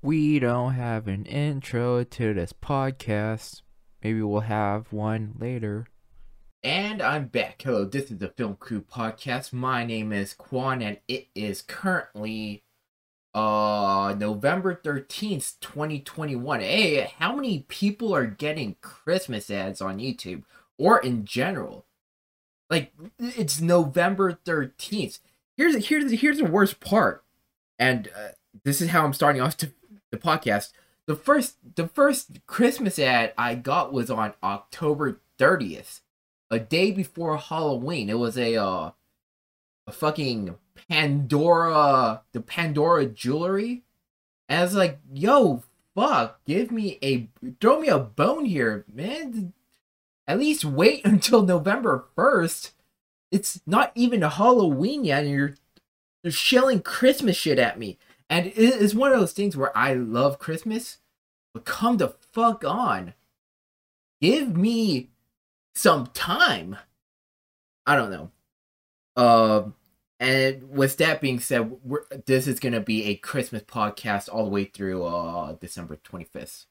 We don't have an intro to this podcast. Maybe we'll have one later. And I'm back. Hello, this is the Film Crew Podcast. My name is Quan, and it is currently uh November 13th, 2021. Hey, how many people are getting Christmas ads on YouTube or in general? Like it's November 13th. Here's here's here's the worst part. And uh, this is how I'm starting off to the podcast. The first the first Christmas ad I got was on October 30th, a day before Halloween. It was a uh a fucking Pandora the Pandora jewelry. And I was like, yo, fuck, give me a throw me a bone here, man. At least wait until November 1st. It's not even Halloween yet, and you're, you're shelling Christmas shit at me. And it's one of those things where I love Christmas, but come the fuck on. Give me some time. I don't know. Um, and with that being said, this is gonna be a Christmas podcast all the way through uh December twenty fifth.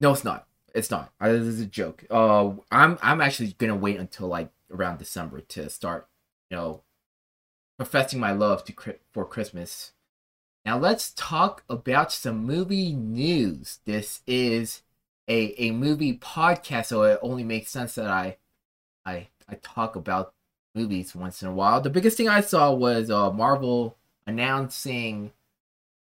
No, it's not. It's not. Uh, this is a joke. Uh, I'm I'm actually gonna wait until like around December to start, you know, professing my love to for Christmas now let's talk about some movie news. This is a, a movie podcast, so it only makes sense that I I I talk about movies once in a while. The biggest thing I saw was uh, Marvel announcing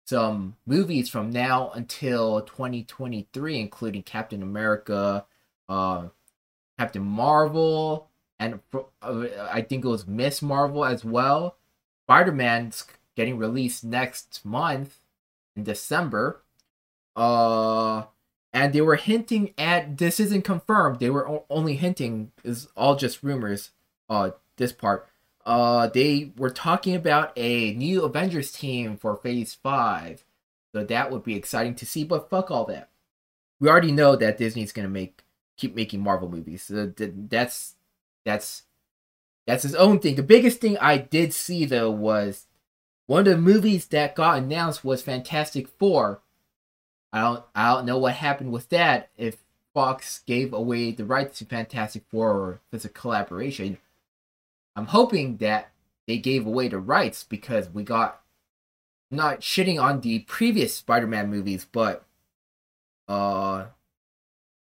some movies from now until 2023, including Captain America, uh, Captain Marvel, and uh, I think it was Miss Marvel as well. Spider Man's getting released next month in December. Uh, and they were hinting at this isn't confirmed. They were only hinting is all just rumors. Uh, this part. Uh, they were talking about a new Avengers team for Phase Five, so that would be exciting to see. But fuck all that. We already know that Disney's gonna make keep making Marvel movies. So that's that's that's his own thing. The biggest thing I did see though was one of the movies that got announced was Fantastic Four. I don't I don't know what happened with that. If Fox gave away the rights to Fantastic Four or if it's a collaboration. I'm hoping that they gave away the rights because we got not shitting on the previous Spider-Man movies, but uh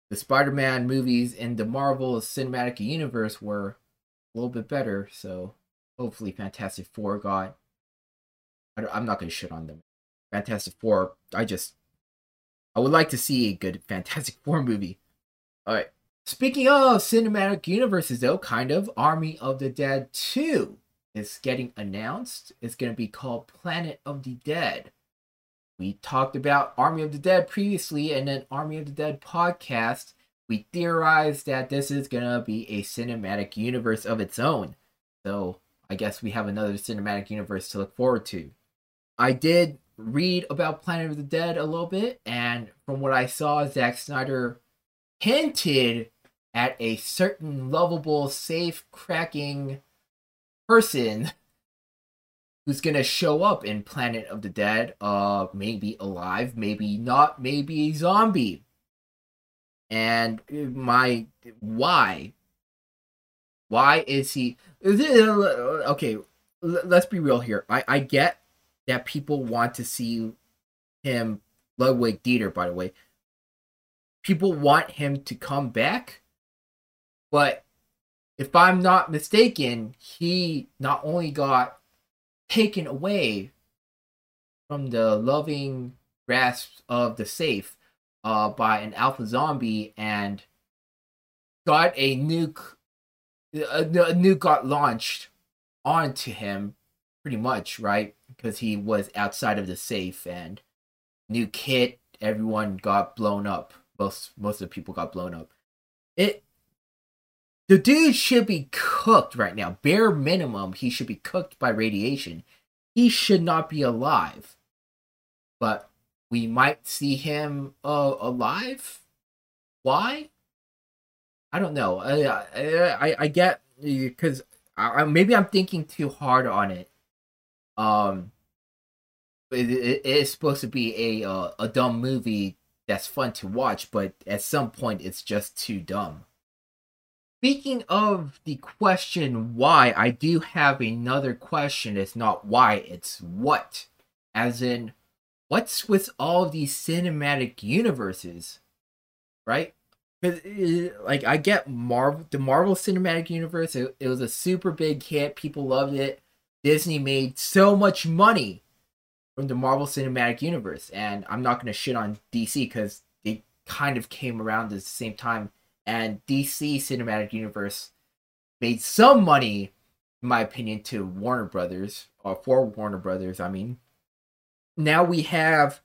the Spider-Man movies in the Marvel Cinematic Universe were a little bit better, so hopefully Fantastic Four got I am not gonna shit on them. Fantastic Four. I just I would like to see a good Fantastic Four movie. All right. Speaking of cinematic universes, though, kind of Army of the Dead 2 is getting announced. It's to be called Planet of the Dead. We talked about Army of the Dead previously in an Army of the Dead podcast. We theorized that this is to be a cinematic universe of its own. So I guess we have another cinematic universe to look forward to. I did read about Planet of the Dead a little bit, and from what I saw, Zack Snyder hinted at a certain lovable, safe, cracking person who's gonna show up in Planet of the Dead. Uh, maybe alive, maybe not, maybe a zombie. And my why? Why is he? Okay, let's be real here. I I get that people want to see him Ludwig Dieter, by the way. People want him to come back, but if I'm not mistaken, he not only got taken away from the loving grasp of the safe uh, by an alpha zombie and got a nuke a, a nuke got launched onto him pretty much right because he was outside of the safe and new kit everyone got blown up. Most most of the people got blown up. It the dude should be cooked right now. Bare minimum he should be cooked by radiation. He should not be alive. But we might see him uh, alive? Why? I don't know. I i, I get because I, maybe i'm thinking too hard on it. Um it, it is supposed to be a uh, a dumb movie that's fun to watch, but at some point it's just too dumb. Speaking of the question why, I do have another question. It's not why, it's what. As in, what's with all these cinematic universes? Right? Like, I get Marvel, the Marvel Cinematic Universe, it, it was a super big hit. People loved it. Disney made so much money from the Marvel Cinematic Universe. And I'm not going to shit on DC because they kind of came around at the same time. And DC Cinematic Universe made some money, in my opinion, to Warner Brothers, or for Warner Brothers, I mean. Now we have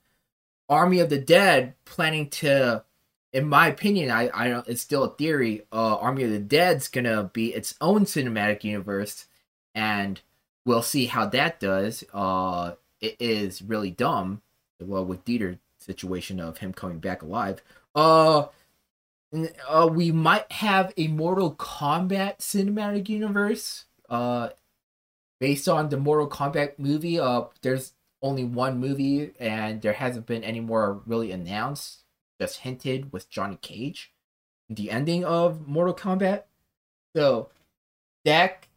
Army of the Dead planning to, in my opinion, I, I don't, it's still a theory. Uh, Army of the Dead's gonna be its own cinematic universe, and we'll see how that does. Uh, it is really dumb. Well, with Dieter situation of him coming back alive. Uh, uh, we might have a Mortal Kombat cinematic universe. Uh, based on the Mortal Kombat movie. Uh, there's only one movie, and there hasn't been any more really announced. Just hinted with Johnny Cage, the ending of Mortal Kombat. So that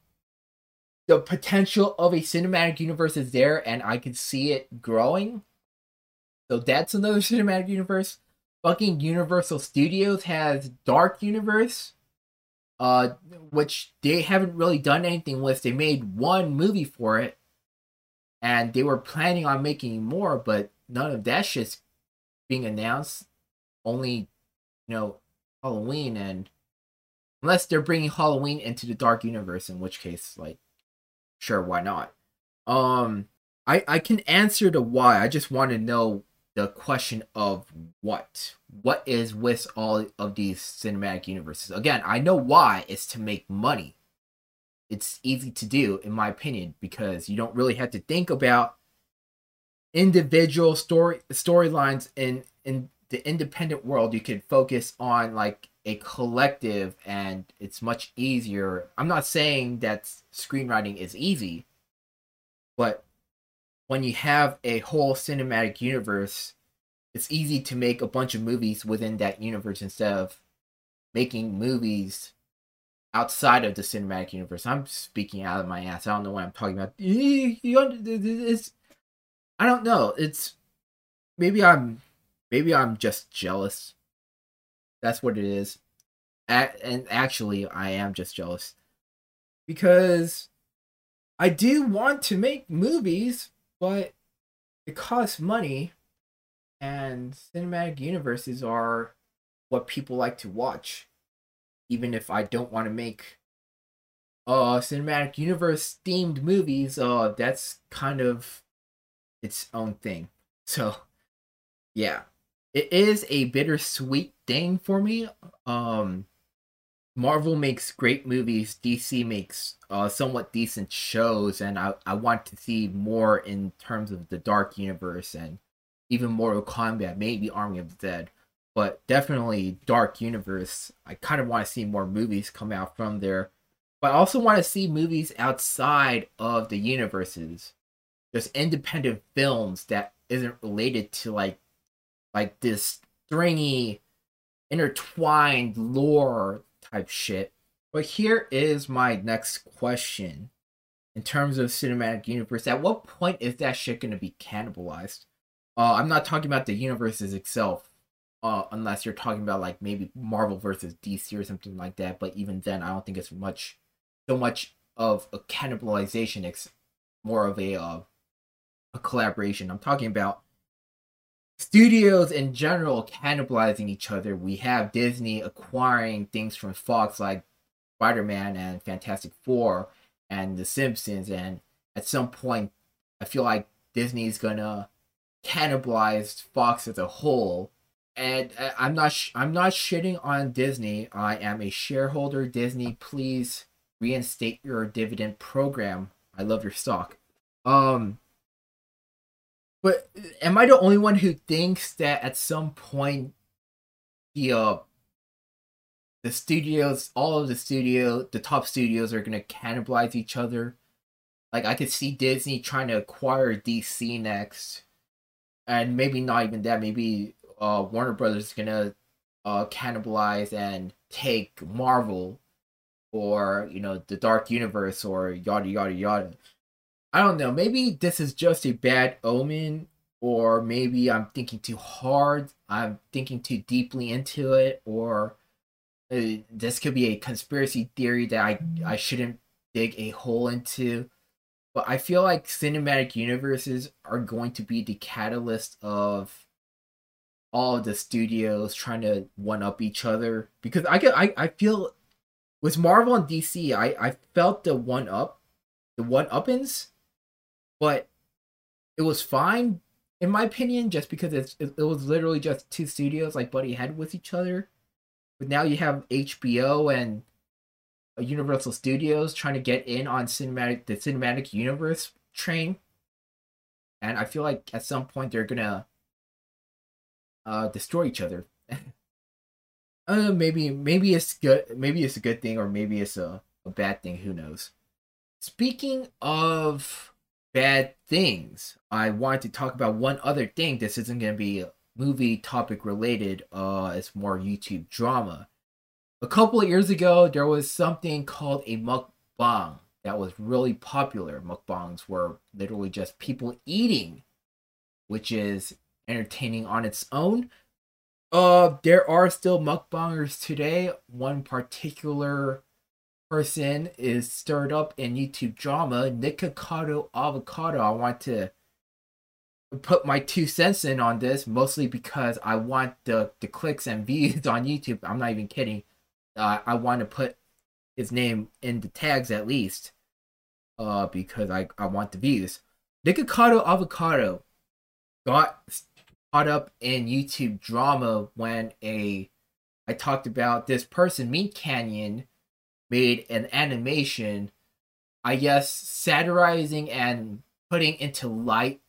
the potential of a cinematic universe is there and I can see it growing. So that's another cinematic universe. Fucking Universal Studios has Dark Universe, uh, which they haven't really done anything with. They made one movie for it, and they were planning on making more, but none of that shit's being announced. Only, you know, Halloween, and unless they're bringing Halloween into the Dark Universe, in which case, like, sure, why not? Um, I I can answer the why. I just want to know the question of what what is with all of these cinematic universes. Again, I know why. It's to make money. It's easy to do, in my opinion, because you don't really have to think about individual story storylines in in the independent world. You can focus on like a collective and it's much easier. I'm not saying that screenwriting is easy, but when you have a whole cinematic universe, it's easy to make a bunch of movies within that universe instead of making movies outside of the cinematic universe. I'm speaking out of my ass. I don't know what I'm talking about. It's, I don't know. It's maybe I'm maybe I'm just jealous that's what it is. And actually, I am just jealous. Because I do want to make movies, but it costs money. And cinematic universes are what people like to watch. Even if I don't want to make uh cinematic universe themed movies, uh that's kind of its own thing. So yeah it is a bittersweet thing for me. Um, Marvel makes great movies. DC makes uh, somewhat decent shows, and I, I want to see more in terms of the Dark Universe and even Mortal Kombat, maybe Army of the Dead, but definitely Dark Universe. I kind of want to see more movies come out from there, but I also want to see movies outside of the universes, just independent films that isn't related to like like this stringy, intertwined lore type shit. But here is my next question. In terms of cinematic universe, at what point is that shit gonna be cannibalized? Uh, I'm not talking about the universes itself, uh, unless you're talking about like maybe Marvel versus DC or something like that. But even then, I don't think it's much, so much of a cannibalization. It's more of a uh, a collaboration. I'm talking about studios in general cannibalizing each other. We have Disney acquiring things from Fox like Spider Man and Fantastic Four and The Simpsons, and at some point, I feel like Disney's gonna cannibalize Fox as a whole. And uh, I'm not sh- I'm not shitting on Disney. I am a shareholder. Disney, please reinstate your dividend program. I love your stock. Um, but am I the only one who thinks that at some point the uh the studios, all of the studio, the top studios are gonna cannibalize each other? Like I could see Disney trying to acquire DC next, and maybe not even that. Maybe uh, Warner Brothers is gonna uh, cannibalize and take Marvel, or you know the Dark Universe, or yada yada yada. I don't know. Maybe this is just a bad omen, or maybe I'm thinking too hard. I'm thinking too deeply into it, or uh, this could be a conspiracy theory that I I shouldn't dig a hole into. But I feel like cinematic universes are going to be the catalyst of all of the studios trying to one up each other because I get I, I feel with Marvel and DC I, I felt the one up the one uppins but it was fine in my opinion just because it's it, it was literally just two studios like buddy head with each other but now you have HBO and Universal Studios trying to get in on cinematic the cinematic universe train, and I feel like at some point they're gonna uh destroy each other. uh, maybe maybe it's good. Maybe it's a good thing, or maybe it's a, a bad thing. Who knows? Speaking of bad things, I wanted to talk about one other thing. This isn't gonna be movie topic related. Uh, it's more YouTube drama a couple of years ago, there was something called a mukbang that was really popular. Mukbangs were literally just people eating, which is entertaining on its own. Uh, there are still mukbangers today. One particular person is stirred up in YouTube drama, Nikocado Avocado. I want to put my two cents in on this, mostly because I want the, the clicks and views on YouTube. I'm not even kidding uh, I want to put his name in the tags at least, uh, because I, I want the views. Nikocado Avocado got caught up in YouTube drama when a I talked about this person, Meat Canyon, made an animation, I guess, satirizing and putting into light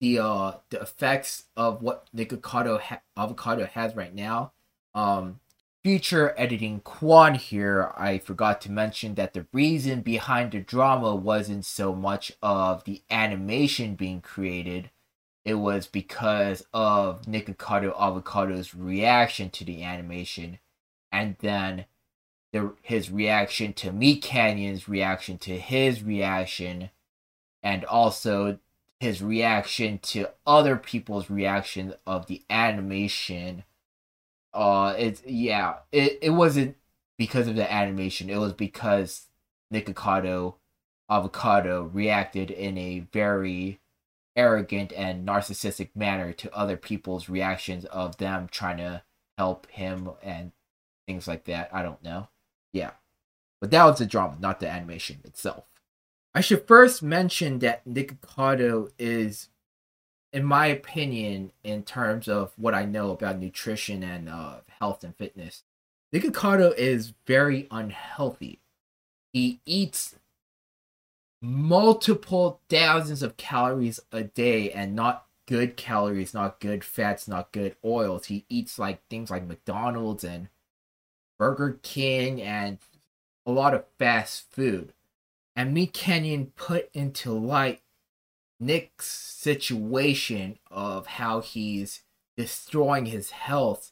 the uh the effects of what Nikocado ha- Avocado has right now. Um, future editing Quan here, I forgot to mention that the reason behind the drama wasn't so much of the animation being created, it was because of Nikocado Avocado's reaction to the animation, and then the, his reaction to Meat Canyon's reaction to his reaction, and also his reaction to other people's reaction of the animation. Uh it's yeah it, it wasn't because of the animation. It was because nikocado avocado reacted in a very arrogant and narcissistic manner to other people's reactions of them trying to help him and things like that. I don't know yeah but that was the drama not the animation itself i should first mention that nikocado is in my opinion, in terms of what I know about nutrition and uh, health and fitness, Nikocado is very unhealthy. He eats multiple thousands of calories a day and not good calories, not good fats, not good oils. He eats like things like McDonald's and Burger King and a lot of fast food. And Meat Canyon put into light Nick's situation of how he's destroying his health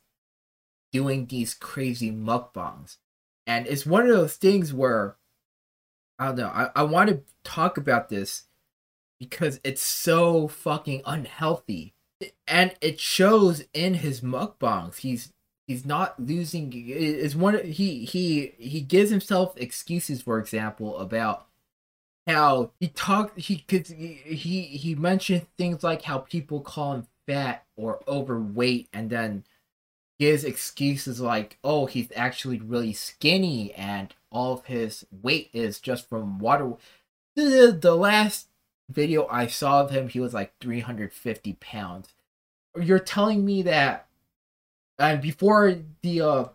doing these crazy mukbangs. And it's one of those things where I don't know, I, I want to talk about this because it's so fucking unhealthy. And it shows in his mukbangs. He's he's not losing is one he he he gives himself excuses for example about how he talked he could he he mentioned things like how people call him fat or overweight and then gives excuses like oh he's actually really skinny and all of his weight is just from water. The, the last video i saw of him he was like 350 pounds. You're telling me that and before the uh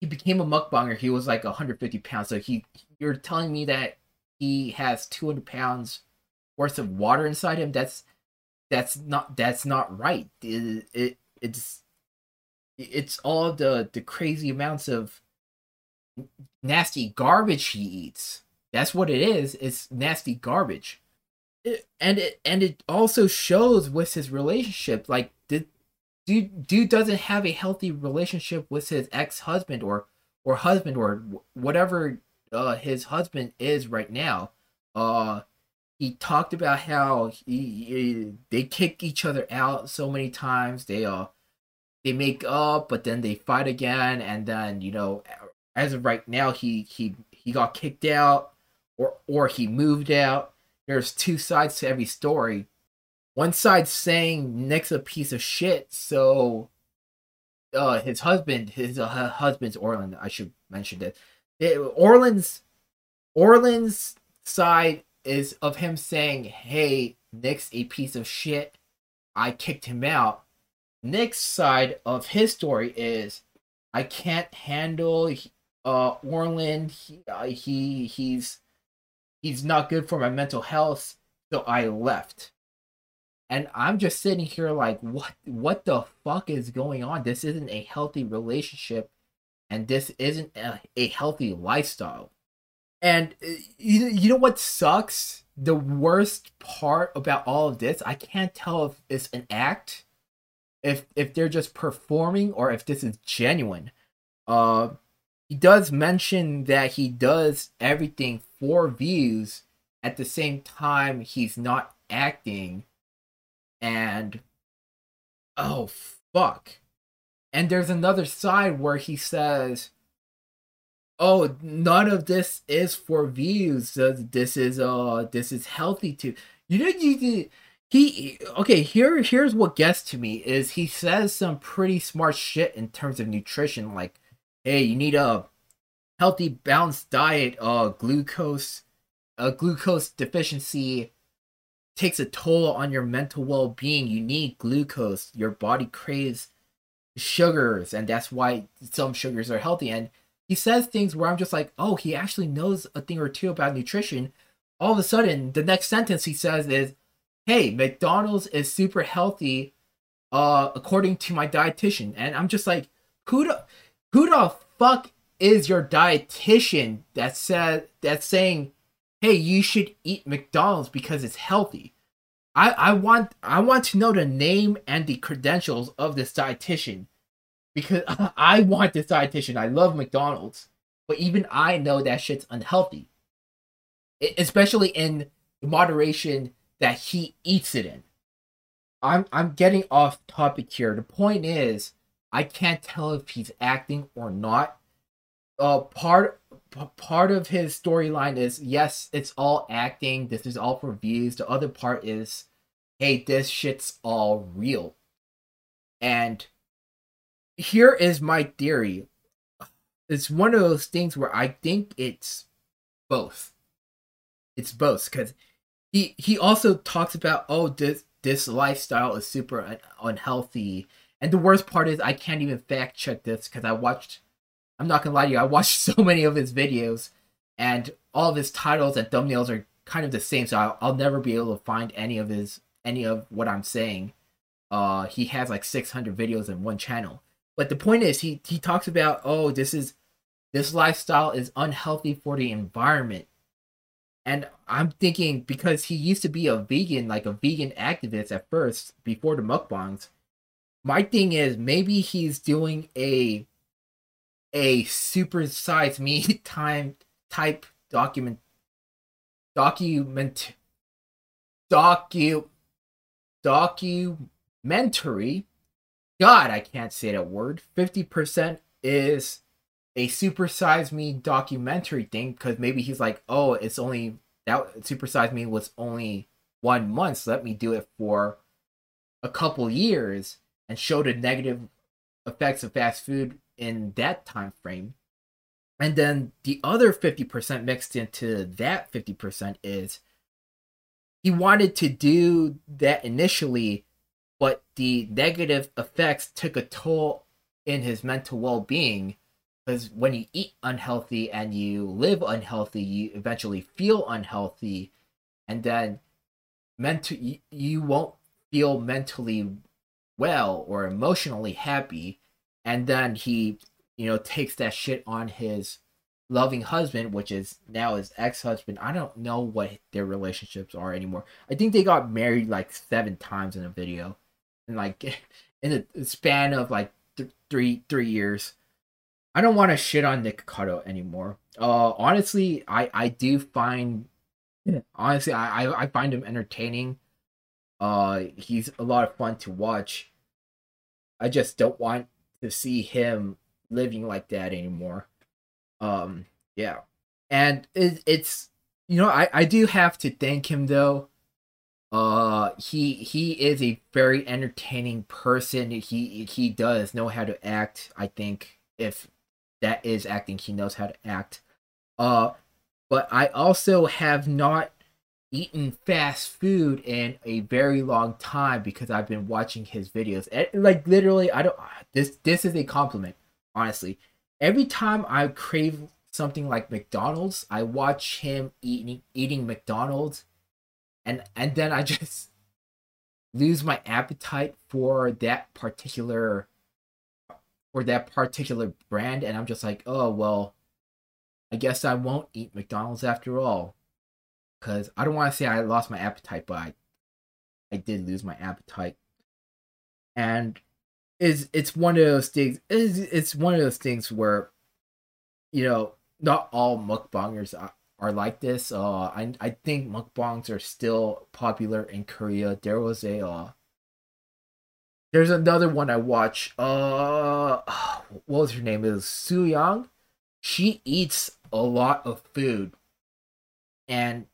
he became a mukbanger he was like 150 pounds so he you're telling me that he has 200 pounds worth of water inside him that's that's not that's not right it, it it's it's all the the crazy amounts of nasty garbage he eats That's what it is. It's nasty garbage. It, and it and it also shows with his relationship. Like, did dude dude doesn't have a healthy relationship with his ex husband or or husband or whatever uh, his husband is right now. Uh, he talked about how he, he, they kick each other out so many times. They uh they make up, but then they fight again, and then you know, as of right now, he he he got kicked out, or or he moved out. There's two sides to every story. One side saying Nick's a piece of shit, so uh his husband, his uh, husband's Orlin. I should mention that. It, Orlin's Orlin's side is of him saying, "Hey, Nick's a piece of shit. I kicked him out." Nick's side of his story is, "I can't handle uh Orlin. He, uh, he he's he's not good for my mental health, so I left." And I'm just sitting here like, what what the fuck is going on? This isn't a healthy relationship and this isn't a, a healthy lifestyle. And uh, you, you know what sucks? The worst part about all of this, I can't tell if it's an act, if if they're just performing or if this is genuine. Uh he does mention that he does everything for views at the same time he's not acting and oh fuck. And there's another side where he says oh none of this is for views. This is uh this is healthy to you know you he okay here here's what gets to me is he says some pretty smart shit in terms of nutrition like hey you need a healthy balanced diet uh glucose a glucose deficiency takes a toll on your mental well-being you need glucose your body craves sugars and that's why some sugars are healthy and he says things where I'm just like, oh, he actually knows a thing or two about nutrition. All of a sudden, the next sentence he says is, hey, McDonald's is super healthy, uh, according to my dietitian. And I'm just like, who the, who the fuck is your dietitian that said that's saying, hey, you should eat McDonald's because it's healthy? I, I want I want to know the name and the credentials of this dietitian because I want this dietitian. I love McDonald's, but even I know that shit's unhealthy, it, especially in the moderation that he eats it in. I'm I'm getting off topic here. The point is, I can't tell if he's acting or not. Uh, part part of his storyline is yes, it's all acting. This is all for views. The other part is, hey, this shit's all real, and here is my theory. It's one of those things where I think it's both. It's both because he he also talks about oh this this lifestyle is super un- unhealthy, and the worst part is I can't even fact check this because I watched. I'm not gonna lie to you, I watched so many of his videos, and all of his titles and thumbnails are kind of the same, so I'll, I'll never be able to find any of his any of what I'm saying. Uh, he has like 600 videos in one channel but the point is, he he talks about oh, this is this lifestyle is unhealthy for the environment. And I'm thinking because he used to be a vegan, like a vegan activist at first before the mukbangs. My thing is maybe he's doing a a super size me time type document document docu documentary God, I can't say that word. 50% is a Super Size Me documentary thing because maybe he's like, oh, it's only that Super Size Me was only one month, so let me do it for a couple years and show the negative effects of fast food in that time frame. And then the other 50% mixed into that 50% is he wanted to do that initially but the negative effects took a toll in his mental well-being because when you eat unhealthy and you live unhealthy you eventually feel unhealthy and then mental you won't feel mentally well or emotionally happy and then he you know takes that shit on his loving husband, which is now his ex husband. I don't know what their relationships are anymore. I think they got married like seven times in a video, and like in the span of like th- three three years. I don't want to shit on Nikocado anymore. Uh, honestly, I I do find, honestly, I I, I find him entertaining. Uh, he's a lot of fun to watch. I just don't want to see him living like that anymore. Um, yeah, and it, it's you know I I do have to thank him though. Uh, he he is a very entertaining person. He he does know how to act. I think if that is acting, he knows how to act. Uh, but I also have not eaten fast food in a very long time because I've been watching his videos. And, like literally, I don't. This this is a compliment, honestly. Every time I crave something like McDonald's, I watch him eating eating McDonald's, and and then I just lose my appetite for that particular for that particular brand, and I'm just like, oh well, I guess I won't eat McDonald's after all because I don't want to say I lost my appetite, but I, I did lose my appetite, and is it's one of those things. It's, it's one of those things where, you know, not all mukbangers are, are like this. Uh, I I think mukbangs are still popular in Korea. There was a uh, there's another one I watch. Uh, what was her name? It was Su Young. She eats a lot of food, and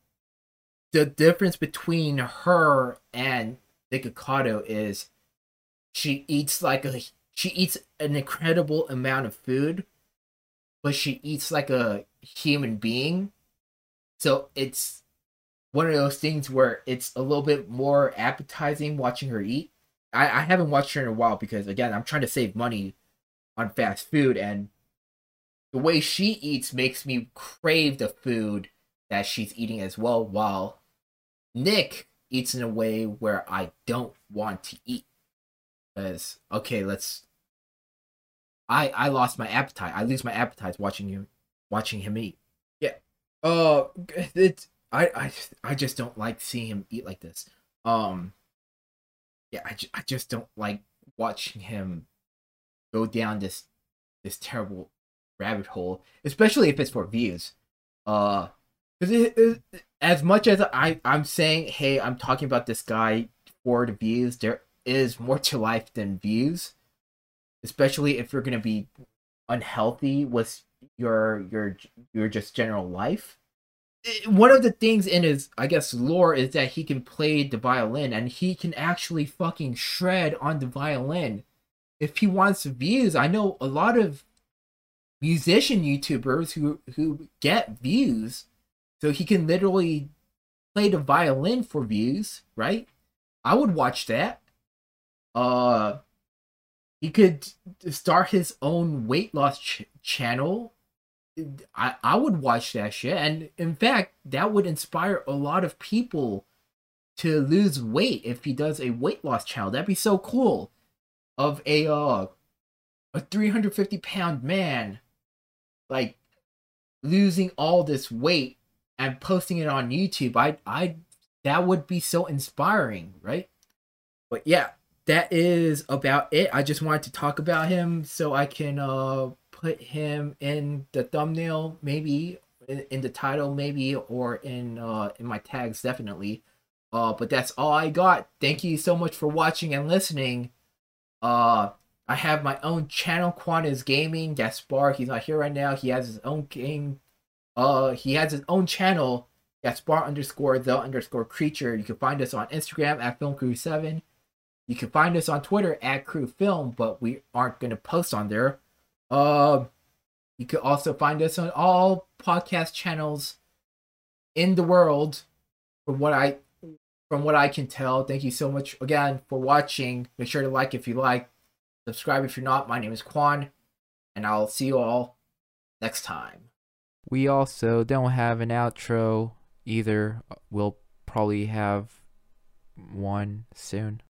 the difference between her and Nikocado is she eats like a she eats an incredible amount of food, but she eats like a human being. So it's one of those things where it's a little bit more appetizing watching her eat. I, I haven't watched her in a while because again I'm trying to save money on fast food and the way she eats makes me crave the food that she's eating as well while Nick eats in a way where I don't want to eat. Because okay, let's. I I lost my appetite. I lose my appetite watching him watching him eat. Yeah. Uh, it's I I I just don't like seeing him eat like this. Um. Yeah, I, I just don't like watching him go down this this terrible rabbit hole, especially if it's for views. Uh, because as much as I I'm saying, hey, I'm talking about this guy for the views, there is more to life than views. Especially if you're gonna be unhealthy with your your your just general life. One of the things in his I guess lore is that he can play the violin and he can actually fucking shred on the violin. If he wants views, I know a lot of musician YouTubers who who get views so he can literally play the violin for views, right? I would watch that. Uh, he could start his own weight loss ch- channel. I I would watch that shit, and in fact, that would inspire a lot of people to lose weight if he does a weight loss channel. That'd be so cool. Of a uh, a 350 pound man, like losing all this weight and posting it on YouTube, I I that would be so inspiring, right? But yeah, that is about it. I just wanted to talk about him so I can uh put him in the thumbnail maybe in, the title maybe or in uh in my tags definitely. Uh but that's all I got. Thank you so much for watching and listening. Uh I have my own channel, Quantas Gaming. Gaspar, he's not here right now. He has his own game uh, he has his own channel, Gaspar underscore the underscore creature. You can find us on Instagram at Film Crew 7. You can find us on Twitter at Crew Film, but we aren't going to post on there. Uh, you can also find us on all podcast channels in the world. From what I from what I can tell, thank you so much again for watching. Make sure to like if you like, subscribe if you're not. My name is Quan, and I'll see you all next time. We also don't have an outro either. We'll probably have one soon.